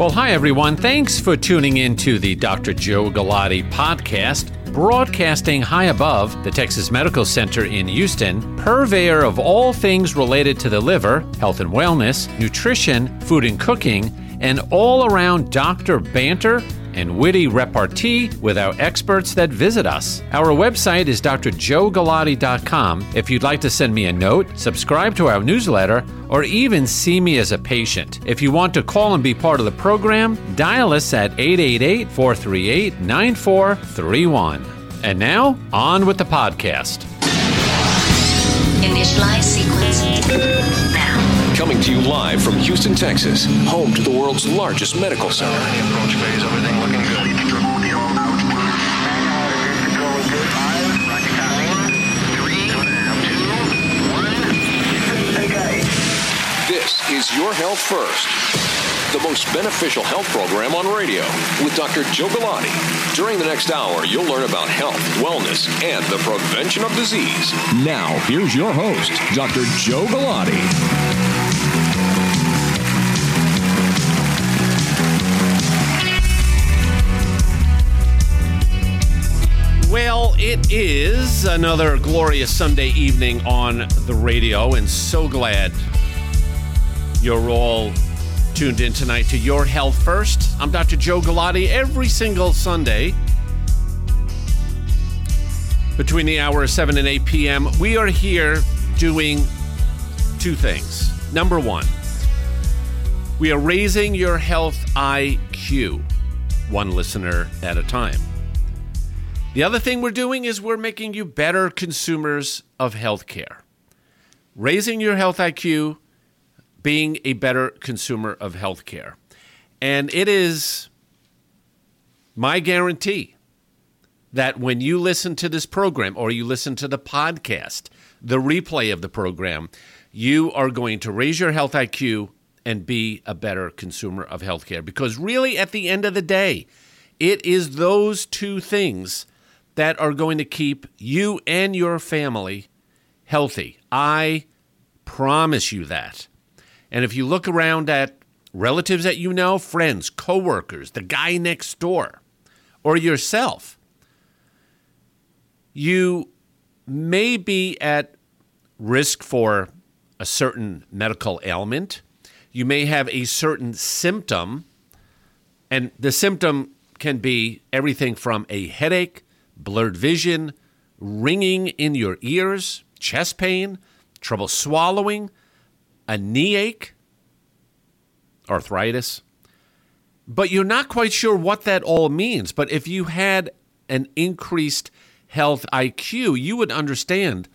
Well, hi, everyone. Thanks for tuning in to the Dr. Joe Galati podcast, broadcasting high above the Texas Medical Center in Houston, purveyor of all things related to the liver, health and wellness, nutrition, food and cooking, and all around doctor banter and witty repartee with our experts that visit us. Our website is drjoegalati.com. If you'd like to send me a note, subscribe to our newsletter, or even see me as a patient. If you want to call and be part of the program, dial us at 888 438 9431. And now, on with the podcast. Initialize sequence. Coming to you live from Houston, Texas, home to the world's largest medical center. approach phase, everything looking good. This is Your Health First, the most beneficial health program on radio with Dr. Joe Galati. During the next hour, you'll learn about health, wellness, and the prevention of disease. Now, here's your host, Dr. Joe Galati. It is another glorious Sunday evening on the radio, and so glad you're all tuned in tonight to Your Health First. I'm Dr. Joe Galati every single Sunday between the hours 7 and 8 p.m. We are here doing two things. Number one, we are raising your health IQ, one listener at a time. The other thing we're doing is we're making you better consumers of healthcare. Raising your health IQ, being a better consumer of healthcare. And it is my guarantee that when you listen to this program or you listen to the podcast, the replay of the program, you are going to raise your health IQ and be a better consumer of healthcare. Because really, at the end of the day, it is those two things that are going to keep you and your family healthy. I promise you that. And if you look around at relatives that you know, friends, coworkers, the guy next door, or yourself, you may be at risk for a certain medical ailment. You may have a certain symptom, and the symptom can be everything from a headache, blurred vision, ringing in your ears, chest pain, trouble swallowing, a knee ache, arthritis. But you're not quite sure what that all means. But if you had an increased health IQ, you would understand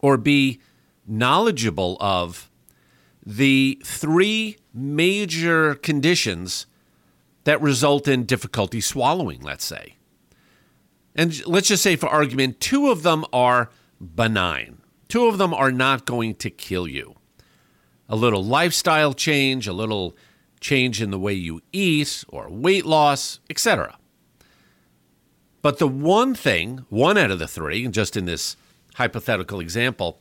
or be knowledgeable of the three major conditions that result in difficulty swallowing, let's say. And let's just say, for argument, two of them are benign. Two of them are not going to kill you. A little lifestyle change, a little change in the way you eat, or weight loss, etc. But the one thing, one out of the three, just in this hypothetical example,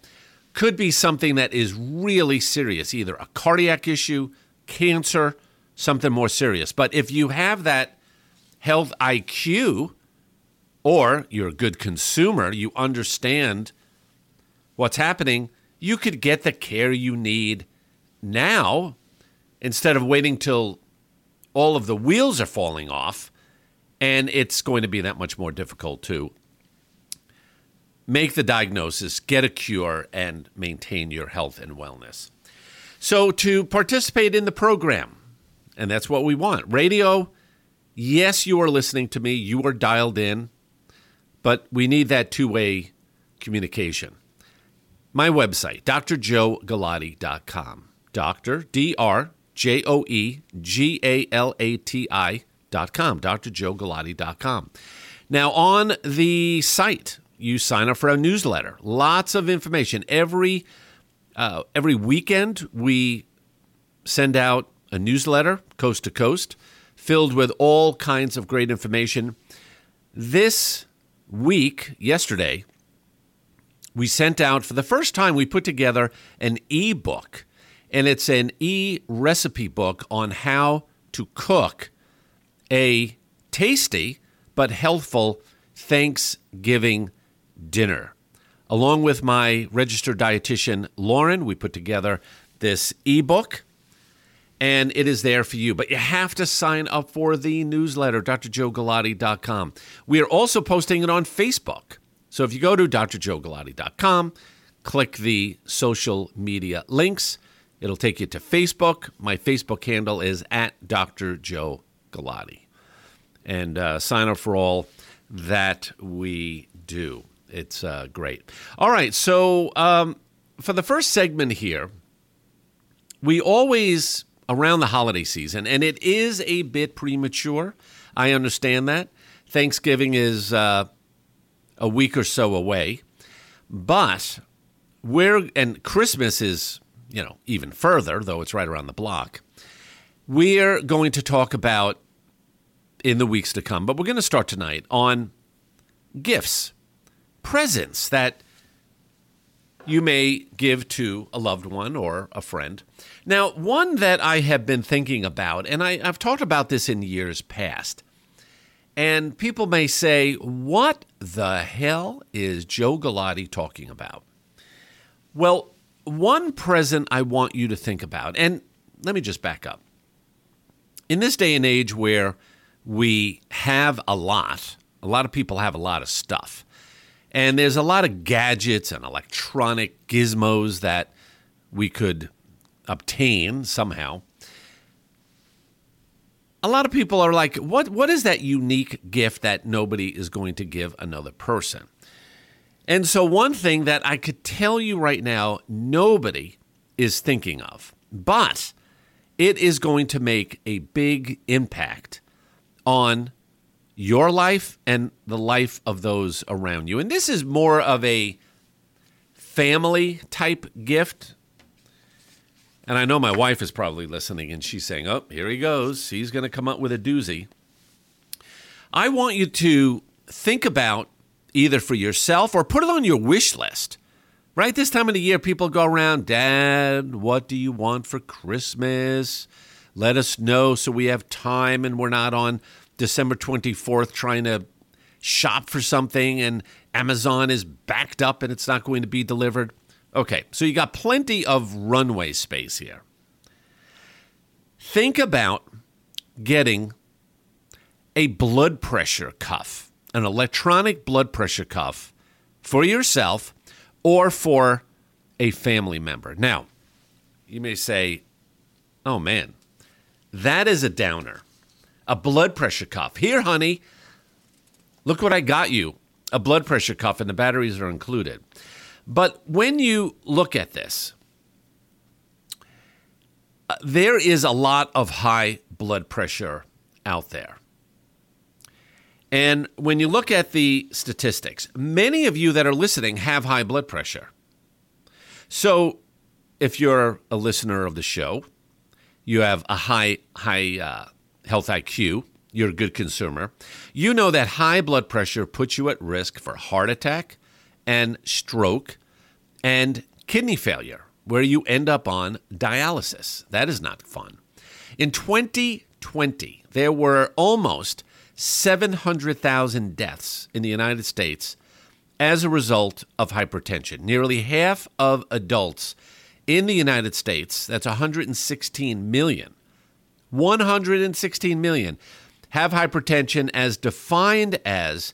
could be something that is really serious, either a cardiac issue, cancer, something more serious. But if you have that health IQ, or you're a good consumer, you understand what's happening, you could get the care you need now instead of waiting till all of the wheels are falling off and it's going to be that much more difficult to make the diagnosis, get a cure, and maintain your health and wellness. So, to participate in the program, and that's what we want. Radio, yes, you are listening to me, you are dialed in, but we need that two way communication. My website, drjoegalati.com. Dr. D R J O E G A L A T I.com. drjoegalati.com. Now, on the site, you sign up for our newsletter. Lots of information. Every uh, every weekend, we send out a newsletter, coast to coast, filled with all kinds of great information. This week, yesterday, we sent out for the first time, we put together an e-book, and it's an e recipe book on how to cook a tasty but healthful Thanksgiving dinner. Along with my registered dietitian, Lauren, we put together this ebook and it is there for you. But you have to sign up for the newsletter, drjoegalati.com. We are also posting it on Facebook. So if you go to drjoegalati.com, click the social media links, it'll take you to Facebook. My Facebook handle is at Dr. Joe Galati. And uh, sign up for all that we do. It's uh, great. All right. So um, for the first segment here, we always around the holiday season, and it is a bit premature. I understand that. Thanksgiving is uh, a week or so away, but we're, and Christmas is, you know, even further, though it's right around the block. We're going to talk about in the weeks to come, but we're going to start tonight on gifts, presents that you may give to a loved one or a friend. Now, one that I have been thinking about, and I, have talked about this in years past, and people may say, What the hell is Joe Galati talking about? Well, one present I want you to think about, and let me just back up. In this day and age where we have a lot, a lot of people have a lot of stuff and there's a lot of gadgets and electronic gizmos that we could obtain somehow. A lot of people are like, what, what is that unique gift that nobody is going to give another person? And so, one thing that I could tell you right now, nobody is thinking of, but it is going to make a big impact on your life and the life of those around you. And this is more of a family type gift. And I know my wife is probably listening and she's saying, oh, here he goes. He's going to come up with a doozy. I want you to think about either for yourself or put it on your wish list. Right this time of the year, people go around, Dad, what do you want for Christmas? Let us know so we have time and we're not on December 24th trying to shop for something and Amazon is backed up and it's not going to be delivered. Okay, so you got plenty of runway space here. Think about getting a blood pressure cuff, an electronic blood pressure cuff for yourself or for a family member. Now, you may say, oh man, that is a downer a blood pressure cuff. Here, honey, look what I got you a blood pressure cuff, and the batteries are included. But when you look at this, uh, there is a lot of high blood pressure out there. And when you look at the statistics, many of you that are listening have high blood pressure. So if you're a listener of the show, you have a high high uh, Health IQ, you're a good consumer, you know that high blood pressure puts you at risk for heart attack and stroke and kidney failure, where you end up on dialysis. That is not fun. In 2020, there were almost 700,000 deaths in the United States as a result of hypertension. Nearly half of adults in the United States, that's 116 million, 116 million have hypertension as defined as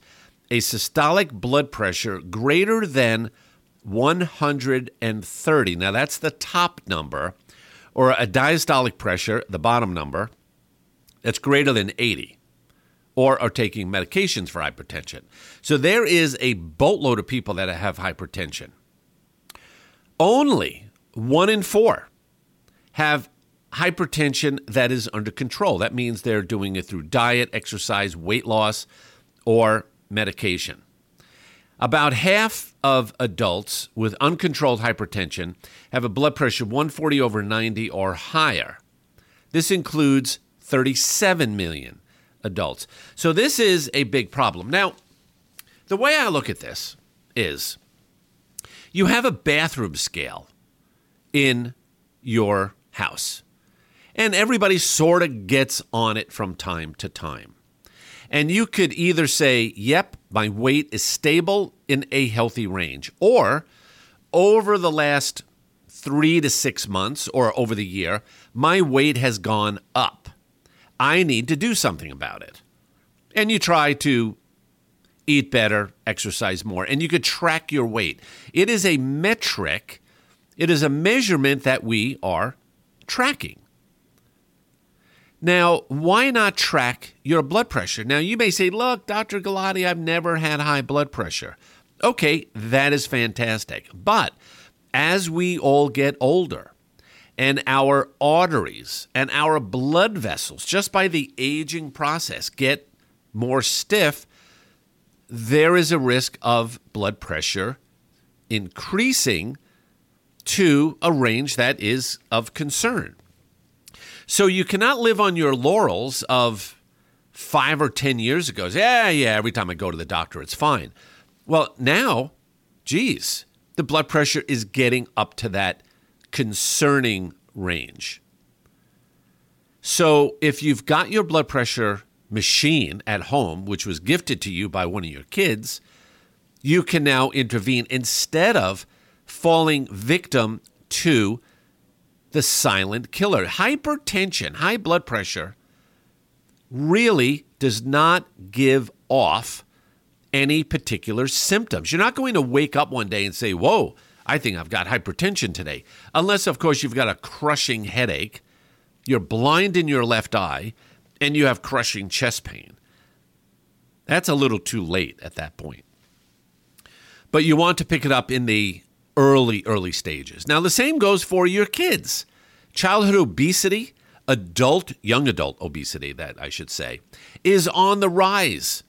a systolic blood pressure greater than 130. Now, that's the top number, or a diastolic pressure, the bottom number, that's greater than 80, or are taking medications for hypertension. So, there is a boatload of people that have hypertension. Only one in four have hypertension that is under control. That means they're doing it through diet, exercise, weight loss, or medication. About half of adults with uncontrolled hypertension have a blood pressure of 140 over 90 or higher. This includes 37 million adults. So this is a big problem. Now, the way I look at this is you have a bathroom scale in your house. And everybody sort of gets on it from time to time. And you could either say, yep, my weight is stable in a healthy range, or over the last three to six months or over the year, my weight has gone up. I need to do something about it. And you try to eat better, exercise more, and you could track your weight. It is a metric, it is a measurement that we are tracking. Now, why not track your blood pressure? Now, you may say, look, Dr. Galati, I've never had high blood pressure. Okay, that is fantastic. But as we all get older, and our arteries and our blood vessels, just by the aging process, get more stiff, there is a risk of blood pressure increasing to a range that is of concern. So you cannot live on your laurels of five or 10 years ago. Yeah, yeah, every time I go to the doctor, it's fine. Well, now, geez, the blood pressure is getting up to that concerning range. So if you've got your blood pressure machine at home, which was gifted to you by one of your kids, you can now intervene instead of falling victim to the silent killer. Hypertension, high blood pressure, really does not give off any particular symptoms. You're not going to wake up one day and say, Whoa, I think I've got hypertension today. Unless, of course, you've got a crushing headache, you're blind in your left eye, and you have crushing chest pain. That's a little too late at that point. But you want to pick it up in the early, early stages. Now, the same goes for your kids. Childhood obesity, adult, young adult obesity, that I should say, is on the rise.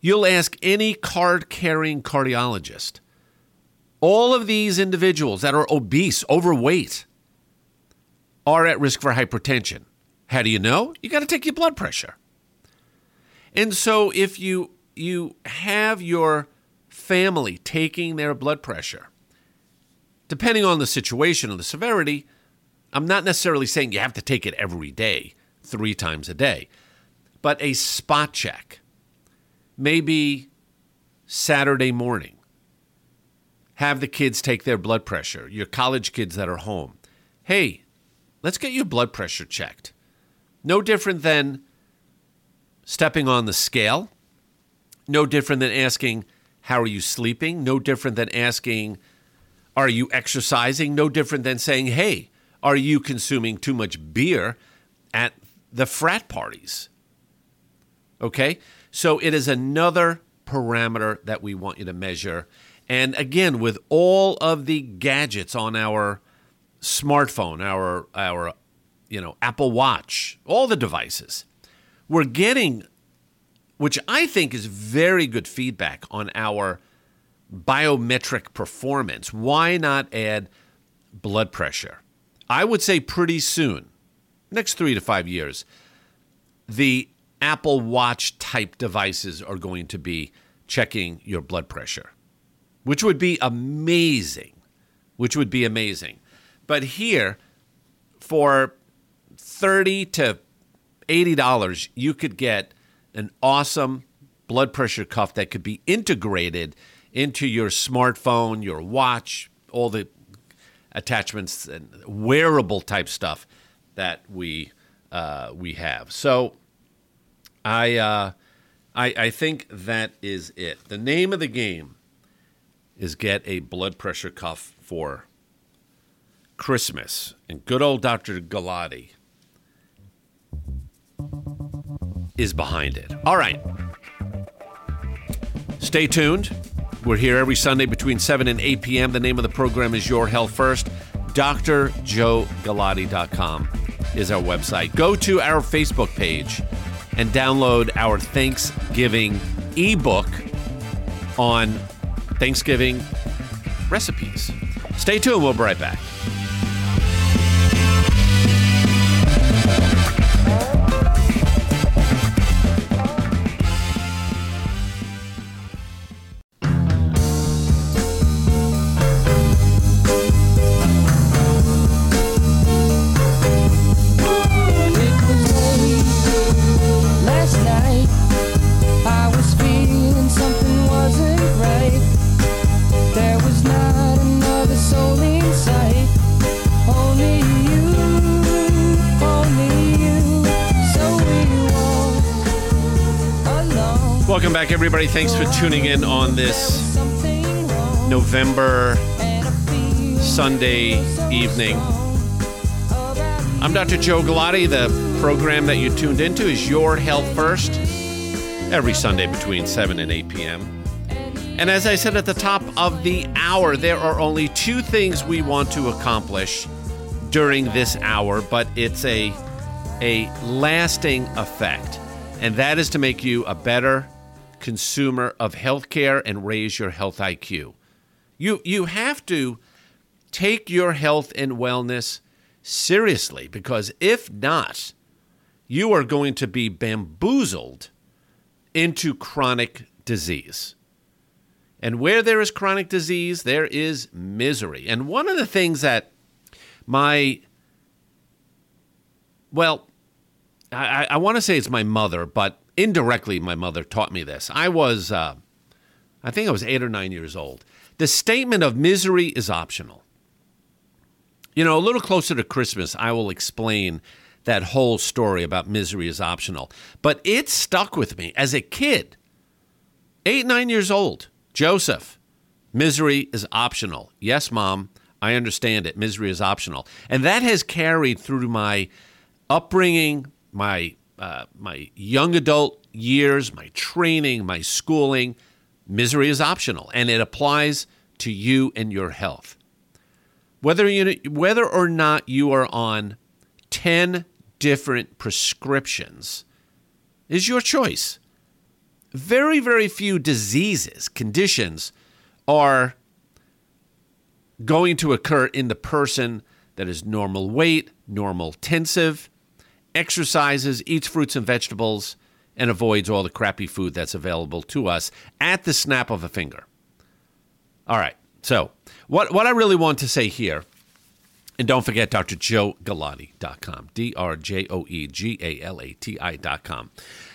You'll ask any card carrying cardiologist. All of these individuals that are obese, overweight, are at risk for hypertension. How do you know? You got to take your blood pressure. And so if you you have your family taking their blood pressure, depending on the situation and the severity, I'm not necessarily saying you have to take it every day, 3 times a day, but a spot check. Maybe Saturday morning. Have the kids take their blood pressure, your college kids that are home. Hey, let's get your blood pressure checked. No different than stepping on the scale. No different than asking, How are you sleeping? No different than asking, Are you exercising? No different than saying, Hey, are you consuming too much beer at the frat parties? Okay? So it is another parameter that we want you to measure. And again, with all of the gadgets on our smartphone, our our you know, Apple Watch, all the devices, we're getting which I think is very good feedback on our biometric performance. Why not add blood pressure? I would say pretty soon, next 3 to 5 years, the Apple Watch type devices are going to be checking your blood pressure, which would be amazing. Which would be amazing. But here, for 30 to $80, you could get an awesome blood pressure cuff that could be integrated into your smartphone, your watch, all the attachments and wearable type stuff that we uh, we have. So I, uh, I I think that is it. The name of the game is get a blood pressure cuff for Christmas, and good old Dr. Galati is behind it. All right. Stay tuned. We're here every Sunday between 7 and 8 p.m. The name of the program is Your Health First. DrJoeGalati.com is our website. Go to our Facebook page and download our Thanksgiving ebook on Thanksgiving recipes. Stay tuned. We'll be right back. Back, everybody. Thanks for tuning in on this November Sunday evening. I'm Dr. Joe Galati. The program that you tuned into is Your Health First, every Sunday between 7 and 8 p.m. And as I said at the top of the hour, there are only two things we want to accomplish during this hour, but it's a, a lasting effect. And that is to make you a better consumer of healthcare and raise your health IQ. You, you have to take your health and wellness seriously because if not, you are going to be bamboozled into chronic disease. And where there is chronic disease, there is misery. And one of the things that my, well, I, I want to say it's my mother, but indirectly, my mother taught me this. I was, uh, I think I was eight or nine years old. The statement of misery is optional. You know, a little closer to Christmas, I will explain that whole story about misery is optional. But it stuck with me as a kid, eight, nine years old. Joseph, misery is optional. Yes, mom, I understand it. Misery is optional. And that has carried through my upbringing, my uh, my young adult years, my training, my schooling, misery is optional, and it applies to you and your health. Whether you whether or not you are on ten different prescriptions is your choice. Very, very few diseases, conditions are going to occur in the person that is normal weight, normotensive, exercises, eats fruits and vegetables, and avoids all the crappy food that's available to us at the snap of a finger. All right. So, what, what I really want to say here, and don't forget drjoegalati.com, D R J O E G A L A T I.com.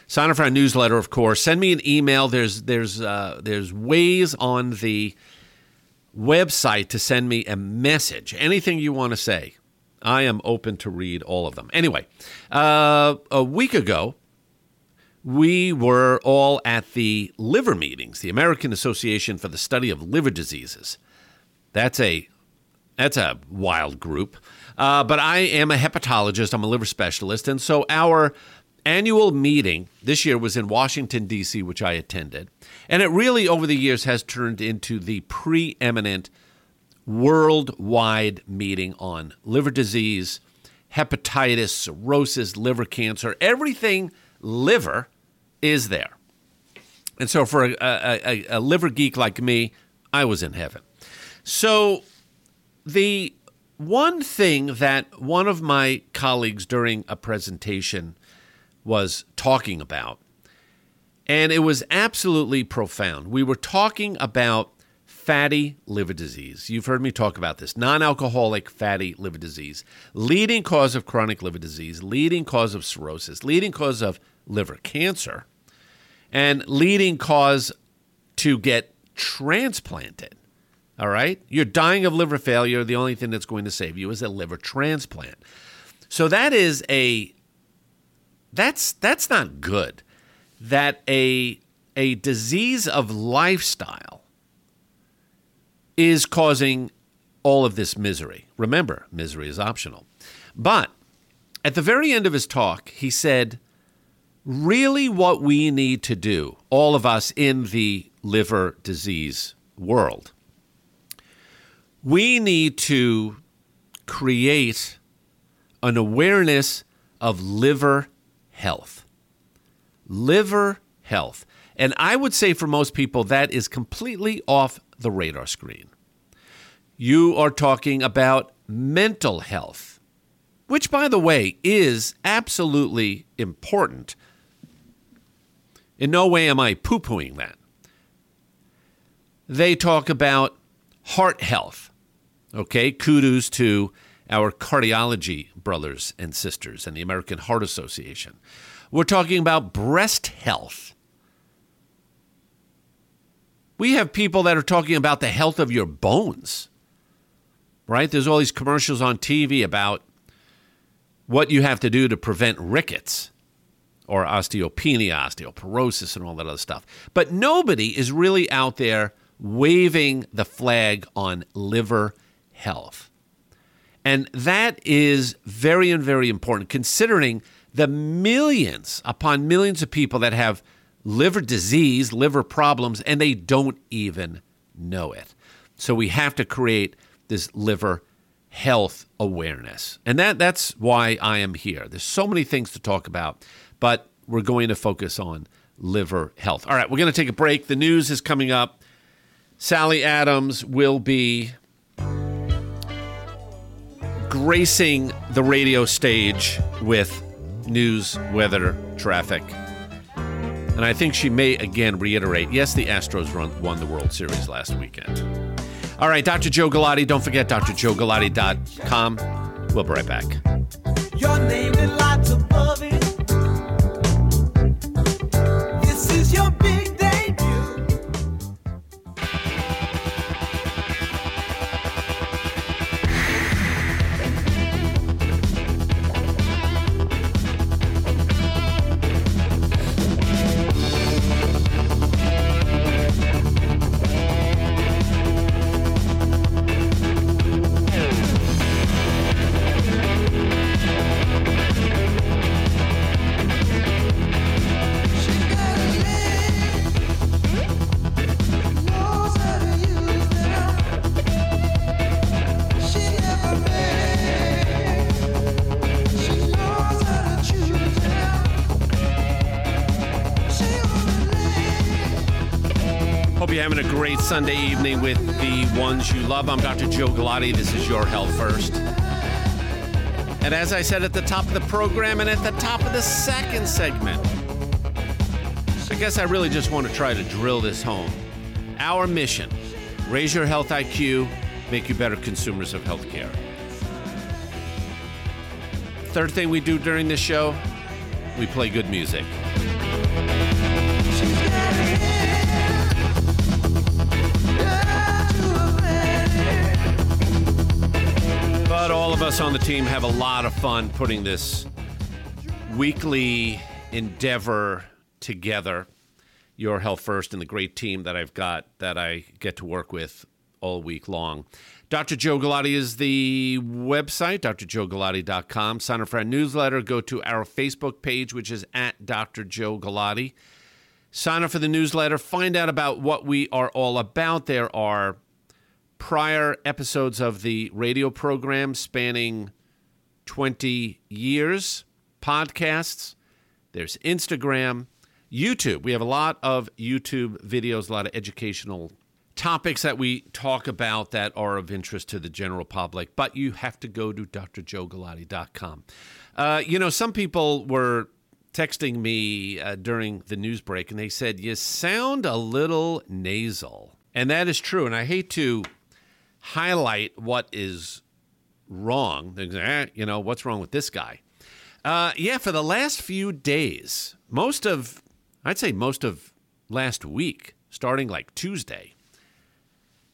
Sign up for our newsletter, of course. Send me an email. There's, there's, uh, there's ways on the website to send me a message, anything you want to say. I am open to read all of them. Anyway, uh, a week ago, we were all at the liver meetings, the American Association for the Study of Liver Diseases. That's a that's a wild group. Uh, but I am a hepatologist. I'm a liver specialist, and so our annual meeting this year was in Washington D.C., which I attended, and it really over the years has turned into the preeminent worldwide meeting on liver disease, hepatitis, cirrhosis, liver cancer, everything liver is there. And so, for a, a, a, liver geek like me, I was in heaven. So, the one thing that one of my colleagues during a presentation was talking about, and it was absolutely profound. We were talking about fatty liver disease. You've heard me talk about this non alcoholic fatty liver disease, leading cause of chronic liver disease, leading cause of cirrhosis, leading cause of liver cancer, and leading cause to get transplanted. All right? You're dying of liver failure. The only thing that's going to save you is a liver transplant. So that is a that's that's not good. That a a disease of lifestyle is causing all of this misery. Remember, misery is optional. But at the very end of his talk, he said, really, what we need to do, all of us in the liver disease world, we need to create an awareness of liver health. Liver health. And I would say for most people, that is completely off the radar screen. You are talking about mental health, which, by the way, is absolutely important. In no way am I poo pooing that. They talk about heart health. Okay, kudos to our cardiology brothers and sisters and the American Heart Association. We're talking about breast health. We have people that are talking about the health of your bones, right? There's all these commercials on TV about what you have to do to prevent rickets. or osteopenia, osteoporosis, and all that other stuff. But nobody is really out there waving the flag on liver health. And that is very and very important considering the millions upon millions of people that have liver disease, liver problems, and they don't even know it. So we have to create this liver health awareness. And that that's why I am here. There's so many things to talk about, but we're going to focus on liver health. All right, we're going to take a break. The news is coming up. Sally Adams will be gracing the radio stage with news, weather, traffic. And I think she may again reiterate yes, the Astros run, won the World Series last weekend. All right, Dr. Joe Galati. Don't forget drjoegalati.com. We'll be right back. Your name above it. This is your big having a great Sunday evening with the ones you love. I'm Dr. Joe Galati. This is Your Health First. And as I said at the top of the program and at the top of the second segment, I guess I really just want to try to drill this home. Our mission raise your health IQ, make you better consumers of healthcare. Third thing we do during this show, we play good music. Of us on the team have a lot of fun putting this weekly endeavor together. Your Health First and the great team that I've got that I get to work with all week long. Dr. Joe Galati is the website, drjoegalati.com. Sign up for our newsletter. Go to our Facebook page, which is at Dr. Joe Galati. Sign up for the newsletter. Find out about what we are all about. There are prior episodes of the radio program spanning 20 years, podcasts, there's Instagram, YouTube. We have a lot of YouTube videos, a lot of educational topics that we talk about that are of interest to the general public, but you have to go to drjoegalati.com. Uh, you know, some people were texting me uh, during the news break and they said, You sound a little nasal. And that is true. And I hate to highlight what is wrong. "Eh, you know, what's wrong with this guy? Uh, yeah, for the last few days, most of, I'd say most of last week, starting like Tuesday,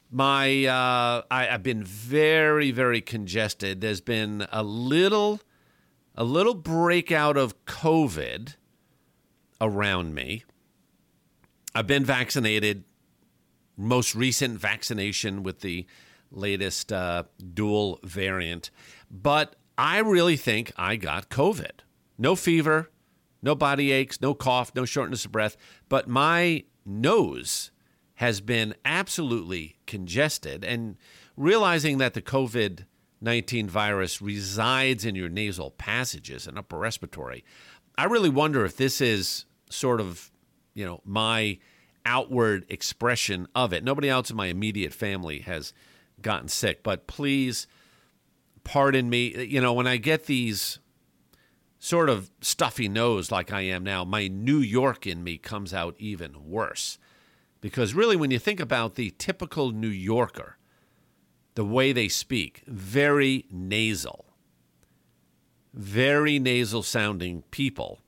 my uh, I, I've been very, very congested. There's been a little, a little breakout of COVID around me. I've been vaccinated. Most recent vaccination with the latest uh, dual variant, but I really think I got COVID. No fever, no body aches, no cough, no shortness of breath, but my nose has been absolutely congested. And realizing that the COVID 19 virus resides in your nasal passages and upper respiratory, I really wonder if this is sort of, you know, my outward expression of it. Nobody else in my immediate family has gotten sick, but please pardon me. You know, when I get these sort of stuffy nose like I am now, my New York in me comes out even worse. Because really, when you think about the typical New Yorker, the way they speak, very nasal, very nasal sounding people.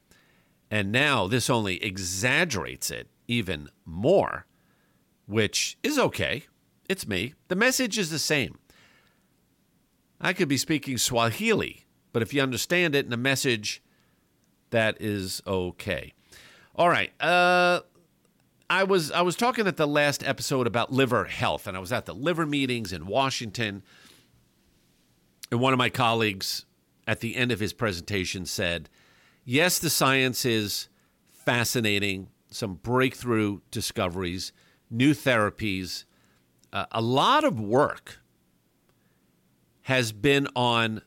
And now this only exaggerates it even more, which is okay. It's me. The message is the same. I could be speaking Swahili, but if you understand it and the message that is okay. All right. Uh, I was I was talking at the last episode about liver health, and I was at the liver meetings in Washington. And one of my colleagues at the end of his presentation said, Yes, the science is fascinating, some breakthrough discoveries, new therapies, uh, a lot of work has been on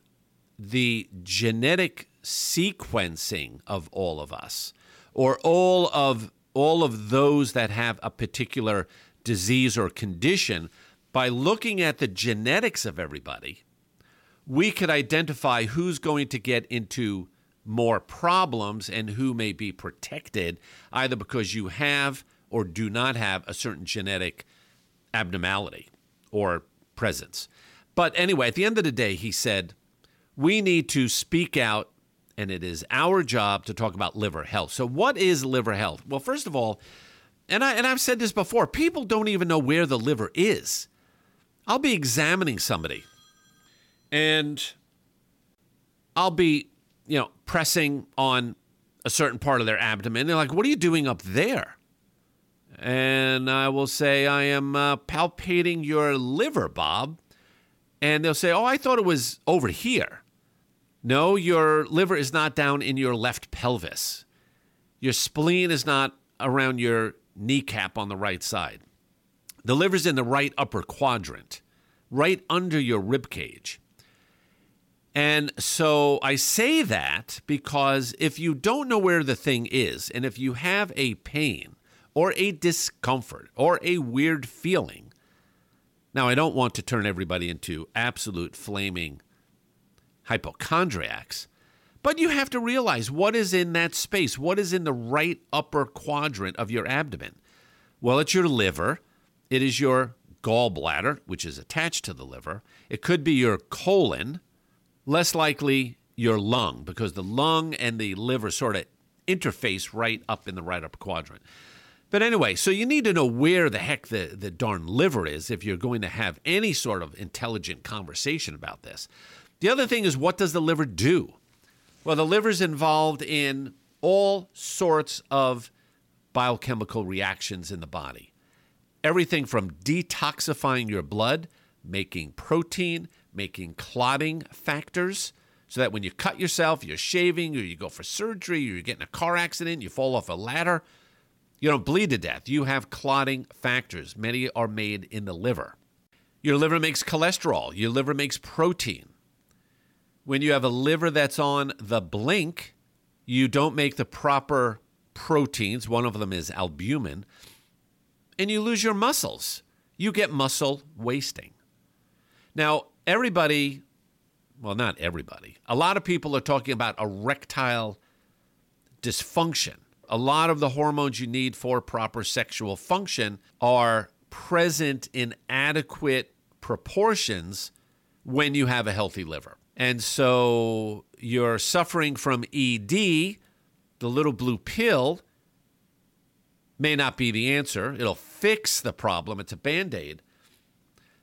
the genetic sequencing of all of us or all of all of those that have a particular disease or condition. By looking at the genetics of everybody we could identify who's going to get into more problems and who may be protected either because you have or do not have a certain genetic abnormality or presence. But anyway, at the end of the day, he said, we need to speak out, and it is our job to talk about liver health. So, what is liver health? Well, first of all, and, I, and I've said this before, people don't even know where the liver is. I'll be examining somebody, and I'll be, you know, pressing on a certain part of their abdomen. They're like, what are you doing up there? And I will say, I am uh, palpating your liver, Bob. And they'll say, Oh, I thought it was over here. No, your liver is not down in your left pelvis. Your spleen is not around your kneecap on the right side. The liver's in the right upper quadrant, right under your rib cage. And so I say that because if you don't know where the thing is, and if you have a pain, or a discomfort or a weird feeling. Now, I don't want to turn everybody into absolute flaming hypochondriacs, but you have to realize what is in that space, what is in the right upper quadrant of your abdomen. Well, it's your liver, it is your gallbladder, which is attached to the liver, it could be your colon, less likely your lung, because the lung and the liver sort of interface right up in the right upper quadrant. But anyway, so you need to know where the heck the, the darn liver is if you're going to have any sort of intelligent conversation about this. The other thing is, what does the liver do? Well, the liver's involved in all sorts of biochemical reactions in the body. Everything from detoxifying your blood, making protein, making clotting factors, so that when you cut yourself, you're shaving, or you go for surgery, or you get in a car accident, you fall off a ladder, you don't bleed to death. You have clotting factors. Many are made in the liver. Your liver makes cholesterol. Your liver makes protein. When you have a liver that's on the blink, you don't make the proper proteins. One of them is albumin. And you lose your muscles. You get muscle wasting. Now, everybody, well, not everybody, a lot of people are talking about erectile dysfunction a lot of the hormones you need for proper sexual function are present in adequate proportions when you have a healthy liver. And so you're suffering from ED, the little blue pill may not be the answer. It'll fix the problem, it's a band aid.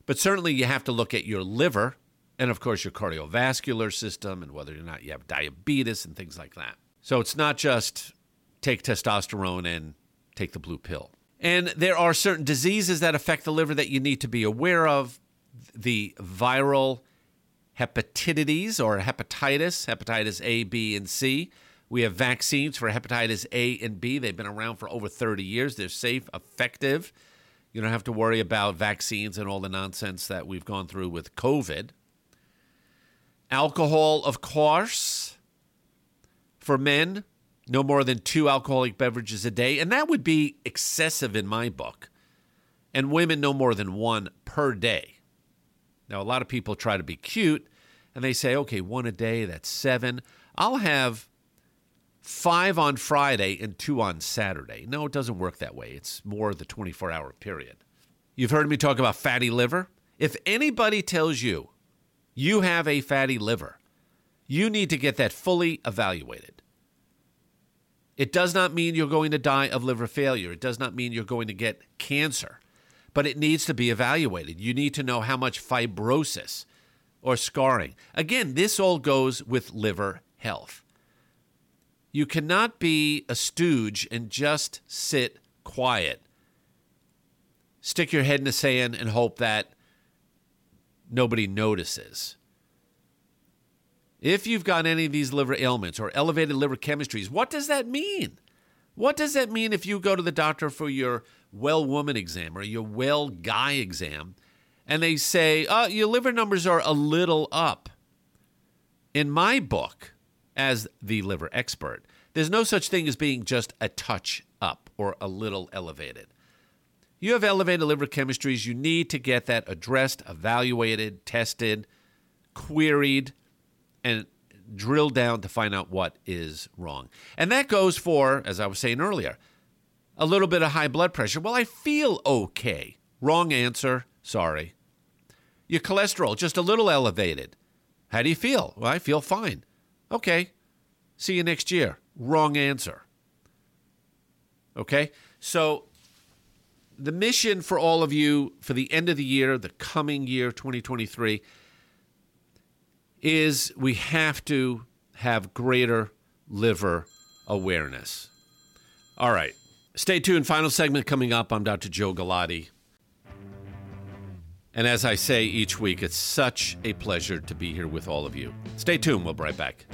But certainly you have to look at your liver and, of course, your cardiovascular system and whether or not you have diabetes and things like that. So it's not just take testosterone and take the blue pill. And there are certain diseases that affect the liver that you need to be aware of. The viral hepatitis or hepatitis, hepatitis A, B, and C. We have vaccines for hepatitis A and B. They've been around for over 30 years. They're safe, effective. You don't have to worry about vaccines and all the nonsense that we've gone through with COVID. Alcohol, of course, for men, no more than two alcoholic beverages a day, and that would be excessive in my book. And women, no more than one per day. Now, a lot of people try to be cute and they say, okay, one a day, that's seven. I'll have five on Friday and two on Saturday. No, it doesn't work that way. It's more the 24 hour period. You've heard me talk about fatty liver. If anybody tells you you have a fatty liver, you need to get that fully evaluated. It does not mean you're going to die of liver failure. It does not mean you're going to get cancer, but it needs to be evaluated. You need to know how much fibrosis or scarring. Again, this all goes with liver health. You cannot be a stooge and just sit quiet. Stick your head in the sand and hope that nobody notices. If you've got any of these liver ailments or elevated liver chemistries, what does that mean? What does that mean if you go to the doctor for your well woman exam or your well guy exam and they say, oh, your liver numbers are a little up? In my book, as the liver expert, there's no such thing as being just a touch up or a little elevated. You have elevated liver chemistries. You need to get that addressed, evaluated, tested, queried, and drill down to find out what is wrong. And that goes for, as I was saying earlier, a little bit of high blood pressure. Well, I feel okay. Wrong answer. Sorry. Your cholesterol, just a little elevated. How do you feel? Well, I feel fine. Okay. See you next year. Wrong answer. Okay? So, the mission for all of you for the end of the year, the coming year, 2023, is we have to have greater liver awareness. All right. Stay tuned. Final segment coming up. I'm Dr. Joe Galati. And as I say each week, it's such a pleasure to be here with all of you. Stay tuned. We'll be right back.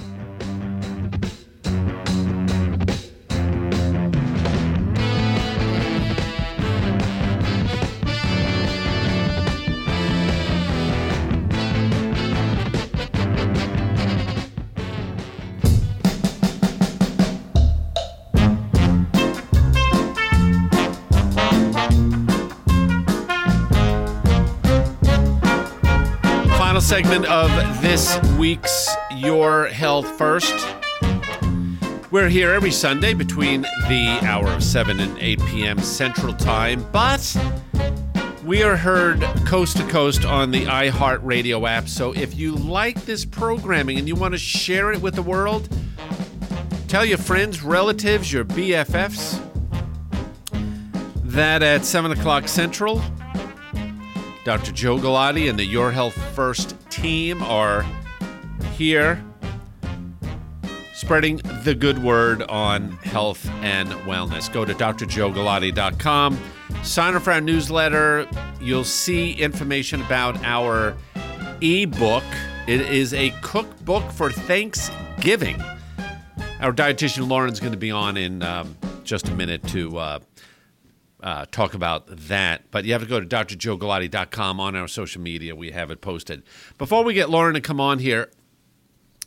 Segment of this week's Your Health First. We're here every Sunday between the hour of 7 and 8 p.m. Central Time, but we are heard coast to coast on the iHeartRadio app. So if you like this programming and you want to share it with the world, tell your friends, relatives, your BFFs that at 7 o'clock Central, Dr. Joe Galati and the Your Health First team are here spreading the good word on health and wellness. Go to drjoegalati.com, sign up for our newsletter. You'll see information about our ebook. It is a cookbook for Thanksgiving. Our dietitian Lauren's going to be on in um, just a minute to uh, uh, talk about that. But you have to go to drjoegalati.com on our social media. We have it posted. Before we get Lauren to come on here,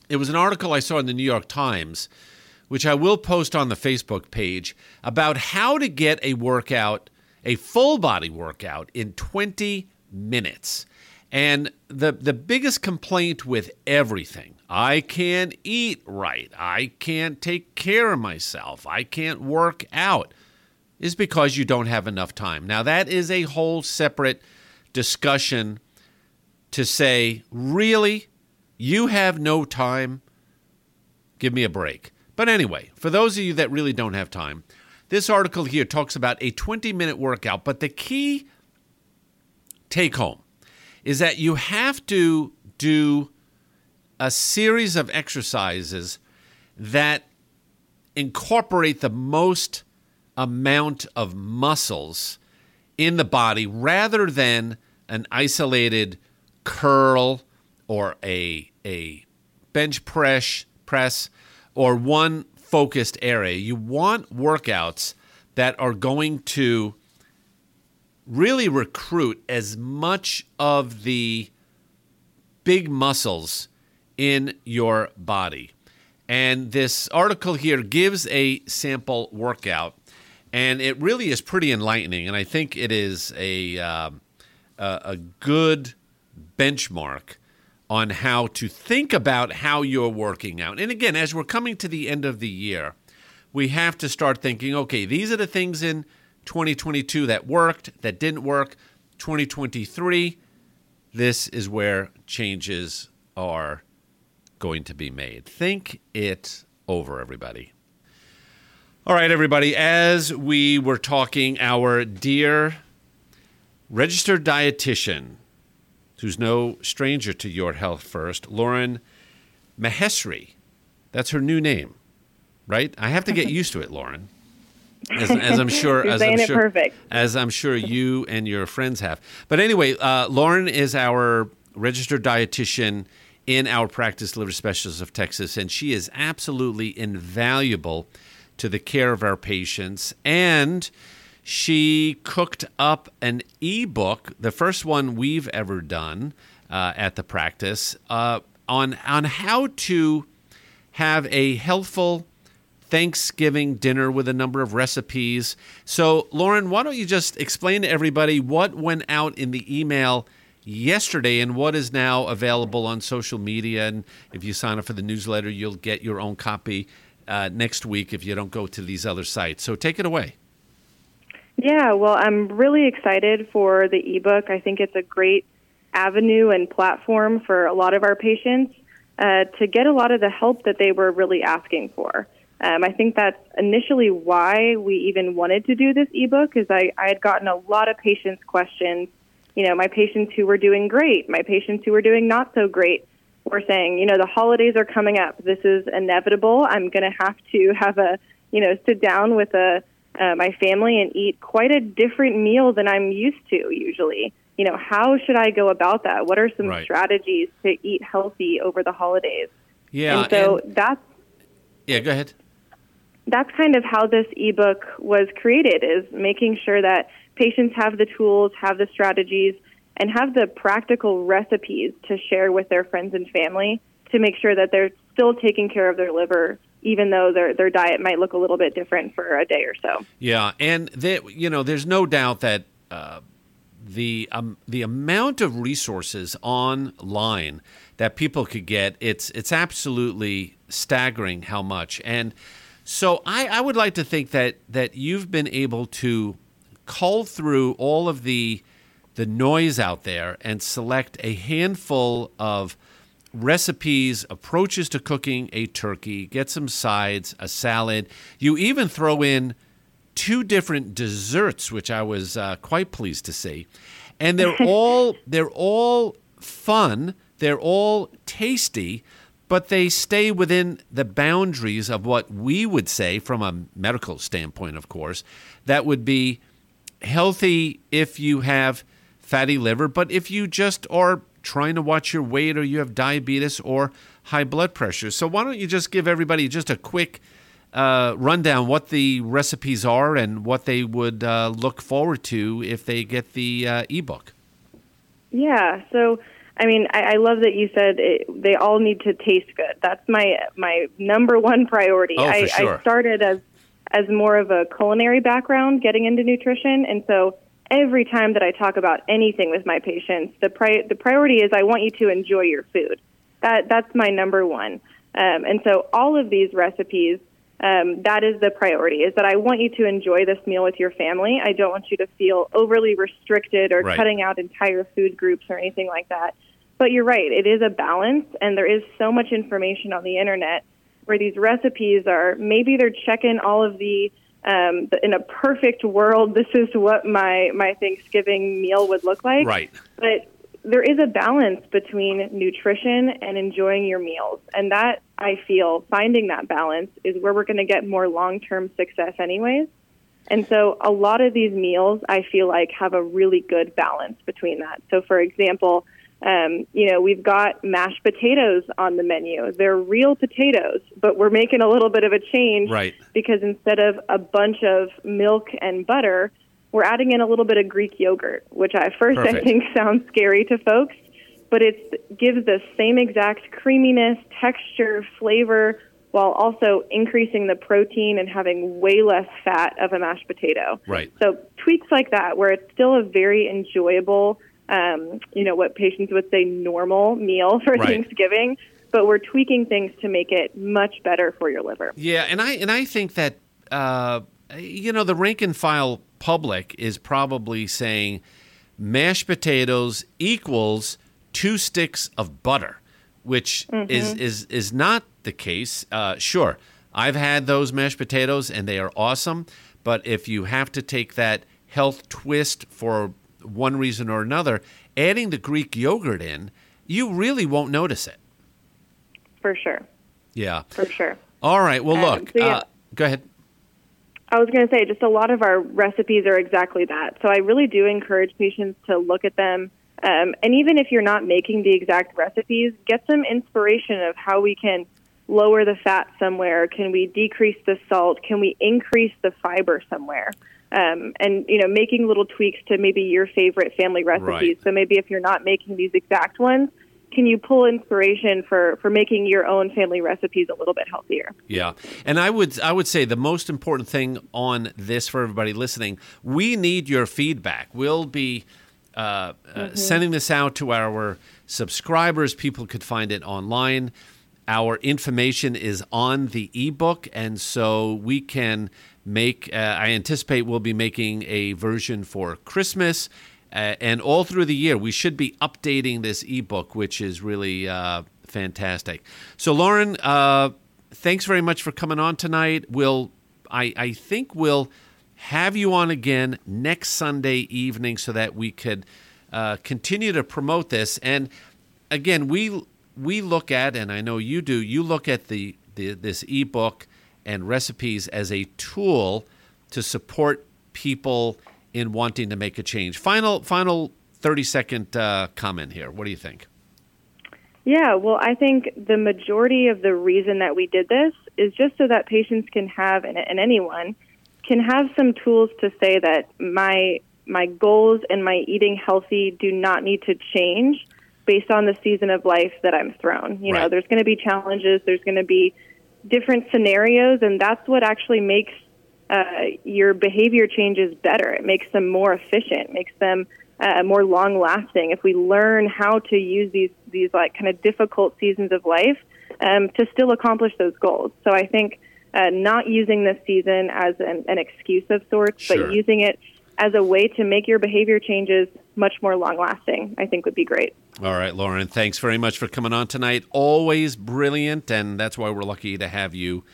it was an article I saw in the New York Times, which I will post on the Facebook page, about how to get a workout, a full body workout, in 20 minutes. And the, the biggest complaint with everything I can't eat right, I can't take care of myself, I can't work out is because you don't have enough time. Now, that is a whole separate discussion to say, really, you have no time? Give me a break. But anyway, for those of you that really don't have time, this article here talks about a 20 minute workout, but the key take home is that you have to do a series of exercises that incorporate the most amount of muscles in the body rather than an isolated curl or a a bench press press or one focused area. You want workouts that are going to really recruit as much of the big muscles in your body. And this article here gives a sample workout, and it really is pretty enlightening. And I think it is a um, a, a good benchmark on how to think about how you're working out. And again, as we're coming to the end of the year, we have to start thinking okay, these are the things in 2022 that worked, that didn't work. 2023, this is where changes are going to be made. Think it over, everybody. All right, everybody, as we were talking, our dear registered dietitian, who's no stranger to your health first, Lauren Mahesri, that's her new name. right? I have to get used to it, Lauren. As, as I'm sure, as I'm sure, as I'm sure you and your friends have. But anyway, uh, Lauren is our registered dietitian in our practice liver specialist of Texas, and she is absolutely invaluable to the care of our patients. And she cooked up an ebook, the first one we've ever done uh, at the practice, uh, on on how to have a healthful Thanksgiving dinner with a number of recipes. So, Lauren, why don't you just explain to everybody what went out in the email yesterday and what is now available on social media? And if you sign up for the newsletter, you'll get your own copy uh, next week if you don't go to these other sites. So, take it away. Yeah, well, I'm really excited for the ebook. I think it's a great avenue and platform for a lot of our patients uh, to get a lot of the help that they were really asking for. Um, I think that's initially why we even wanted to do this ebook, is I, I had gotten a lot of patients' questions. You know, my patients who were doing great, my patients who were doing not so great, were saying, you know, the holidays are coming up. This is inevitable. I'm going to have to have a, you know, sit down with a uh, my family and eat quite a different meal than I'm used to usually. You know, how should I go about that? What are some Right. strategies to eat healthy over the holidays? Yeah. and so and- that's yeah, go ahead. that's kind of how this ebook was created is making sure that patients have the tools, have the strategies, and have the practical recipes to share with their friends and family to make sure that they're still taking care of their liver even though their their diet might look a little bit different for a day or so. Yeah, and that you know, there's no doubt that uh, the um, the amount of resources online that people could get it's it's absolutely staggering how much. And so I, I would like to think that that you've been able to cull through all of the the noise out there and select a handful of recipes, approaches to cooking a turkey, get some sides, a salad. You even throw in two different desserts, which I was uh, quite pleased to see, and they're all they're all fun. They're all tasty, but they stay within the boundaries of what we would say, from a medical standpoint, of course, that would be healthy if you have fatty liver, but if you just are trying to watch your weight or you have diabetes or high blood pressure. So why don't you just give everybody just a quick uh, rundown what the recipes are and what they would uh, look forward to if they get the uh, ebook. Yeah. So, I mean, I, I love that you said it, they all need to taste good. That's my my number one priority. Oh, I, sure. I started as as more of a culinary background, getting into nutrition, and so every time that I talk about anything with my patients, the pri- the priority is I want you to enjoy your food. That that's my number one. Um, and so all of these recipes, um, that is the priority. Is that I want you to enjoy this meal with your family. I don't want you to feel overly restricted or Right. cutting out entire food groups or anything like that. But you're right. It is a balance, and there is so much information on the internet where these recipes are maybe they're checking all of the um, in a perfect world, this is what my my Thanksgiving meal would look like. Right. But there is a balance between nutrition and enjoying your meals, and that I feel finding that balance is where we're going to get more long term success, anyways. And so, a lot of these meals I feel like have a really good balance between that. So, for example, um, you know, we've got mashed potatoes on the menu. They're real potatoes, but we're making a little bit of a change Right. because instead of a bunch of milk and butter, we're adding in a little bit of Greek yogurt, which at first I think sounds scary to folks, but it gives the same exact creaminess, texture, flavor, while also increasing the protein and having way less fat of a mashed potato. Right. So tweaks like that, where it's still a very enjoyable, um, you know, what patients would say normal meal for Right. Thanksgiving, but we're tweaking things to make it much better for your liver. Yeah, and I and I think that uh, you know the rank and file public is probably saying mashed potatoes equals two sticks of butter, which is is is not the case. Uh, sure, I've had those mashed potatoes and they are awesome, but if you have to take that health twist for one reason or another, adding the Greek yogurt in, you really won't notice it. For sure. Yeah. For sure. All right. Well, Um, look. so yeah. uh, go ahead. I was going to say, just a lot of our recipes are exactly that. So I really do encourage patients to look at them. Um, and even if you're not making the exact recipes, get some inspiration of how we can lower the fat somewhere. Can we decrease the salt? Can we increase the fiber somewhere? Um, and you know, making little tweaks to maybe your favorite family recipes. Right. So maybe if you're not making these exact ones, can you pull inspiration for for making your own family recipes a little bit healthier? Yeah, and I would I would say the most important thing on this for everybody listening, we need your feedback. We'll be uh, uh, sending this out to our subscribers. People could find it online. Our information is on the ebook, and so we can make. Uh, I anticipate we'll be making a version for Christmas. Uh, and all through the year, we should be updating this ebook, which is really uh, fantastic. So, Lauren, uh, thanks very much for coming on tonight. We'll, I, I think we'll have you on again next Sunday evening so that we could uh, continue to promote this. And again, we we look at, and I know you do, you look at the, the this ebook and recipes as a tool to support people in wanting to make a change. Final final thirty second uh, comment here. What do you think? Yeah, well, I think the majority of the reason that we did this is just so that patients can have, and, and anyone can have some tools to say that my my goals and my eating healthy do not need to change based on the season of life that I'm thrown. You know, there's going to be challenges, there's going to be different scenarios, and that's what actually makes uh, your behavior changes better. It makes them more efficient, makes them uh, more long lasting. If we learn how to use these these like kind of difficult seasons of life um, to still accomplish those goals. So I think uh, not using this season as an, an excuse of sorts, Sure. but using it as a way to make your behavior changes much more long lasting, I think would be great. All right, Lauren, thanks very much for coming on tonight. Always brilliant, and that's why we're lucky to have you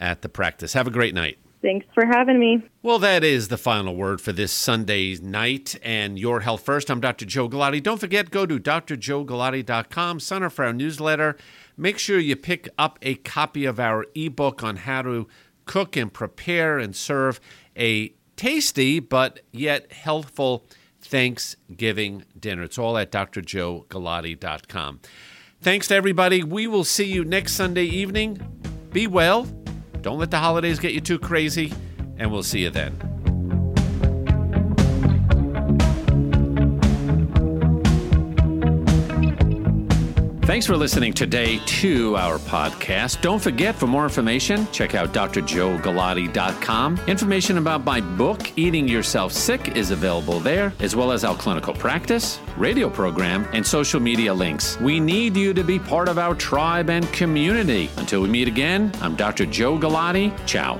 at the practice. Have a great night. Thanks for having me. Well, that is the final word for this Sunday night and Your Health First. I'm Dr. Joe Galati. Don't forget, go to drjoegalati.com, sign up for our newsletter. Make sure you pick up a copy of our ebook on how to cook and prepare and serve a tasty but yet healthful Thanksgiving dinner. It's all at drjoegalati.com. Thanks to everybody. We will see you next Sunday evening. Be well. Don't let the holidays get you too crazy, and we'll see you then. Thanks for listening today to our podcast. Don't forget, for more information, check out drjoegalati.com. Information about my book, Eating Yourself Sick, is available there, as well as our clinical practice, radio program, and social media links. We need you to be part of our tribe and community. Until we meet again, I'm Dr. Joe Galati. Ciao.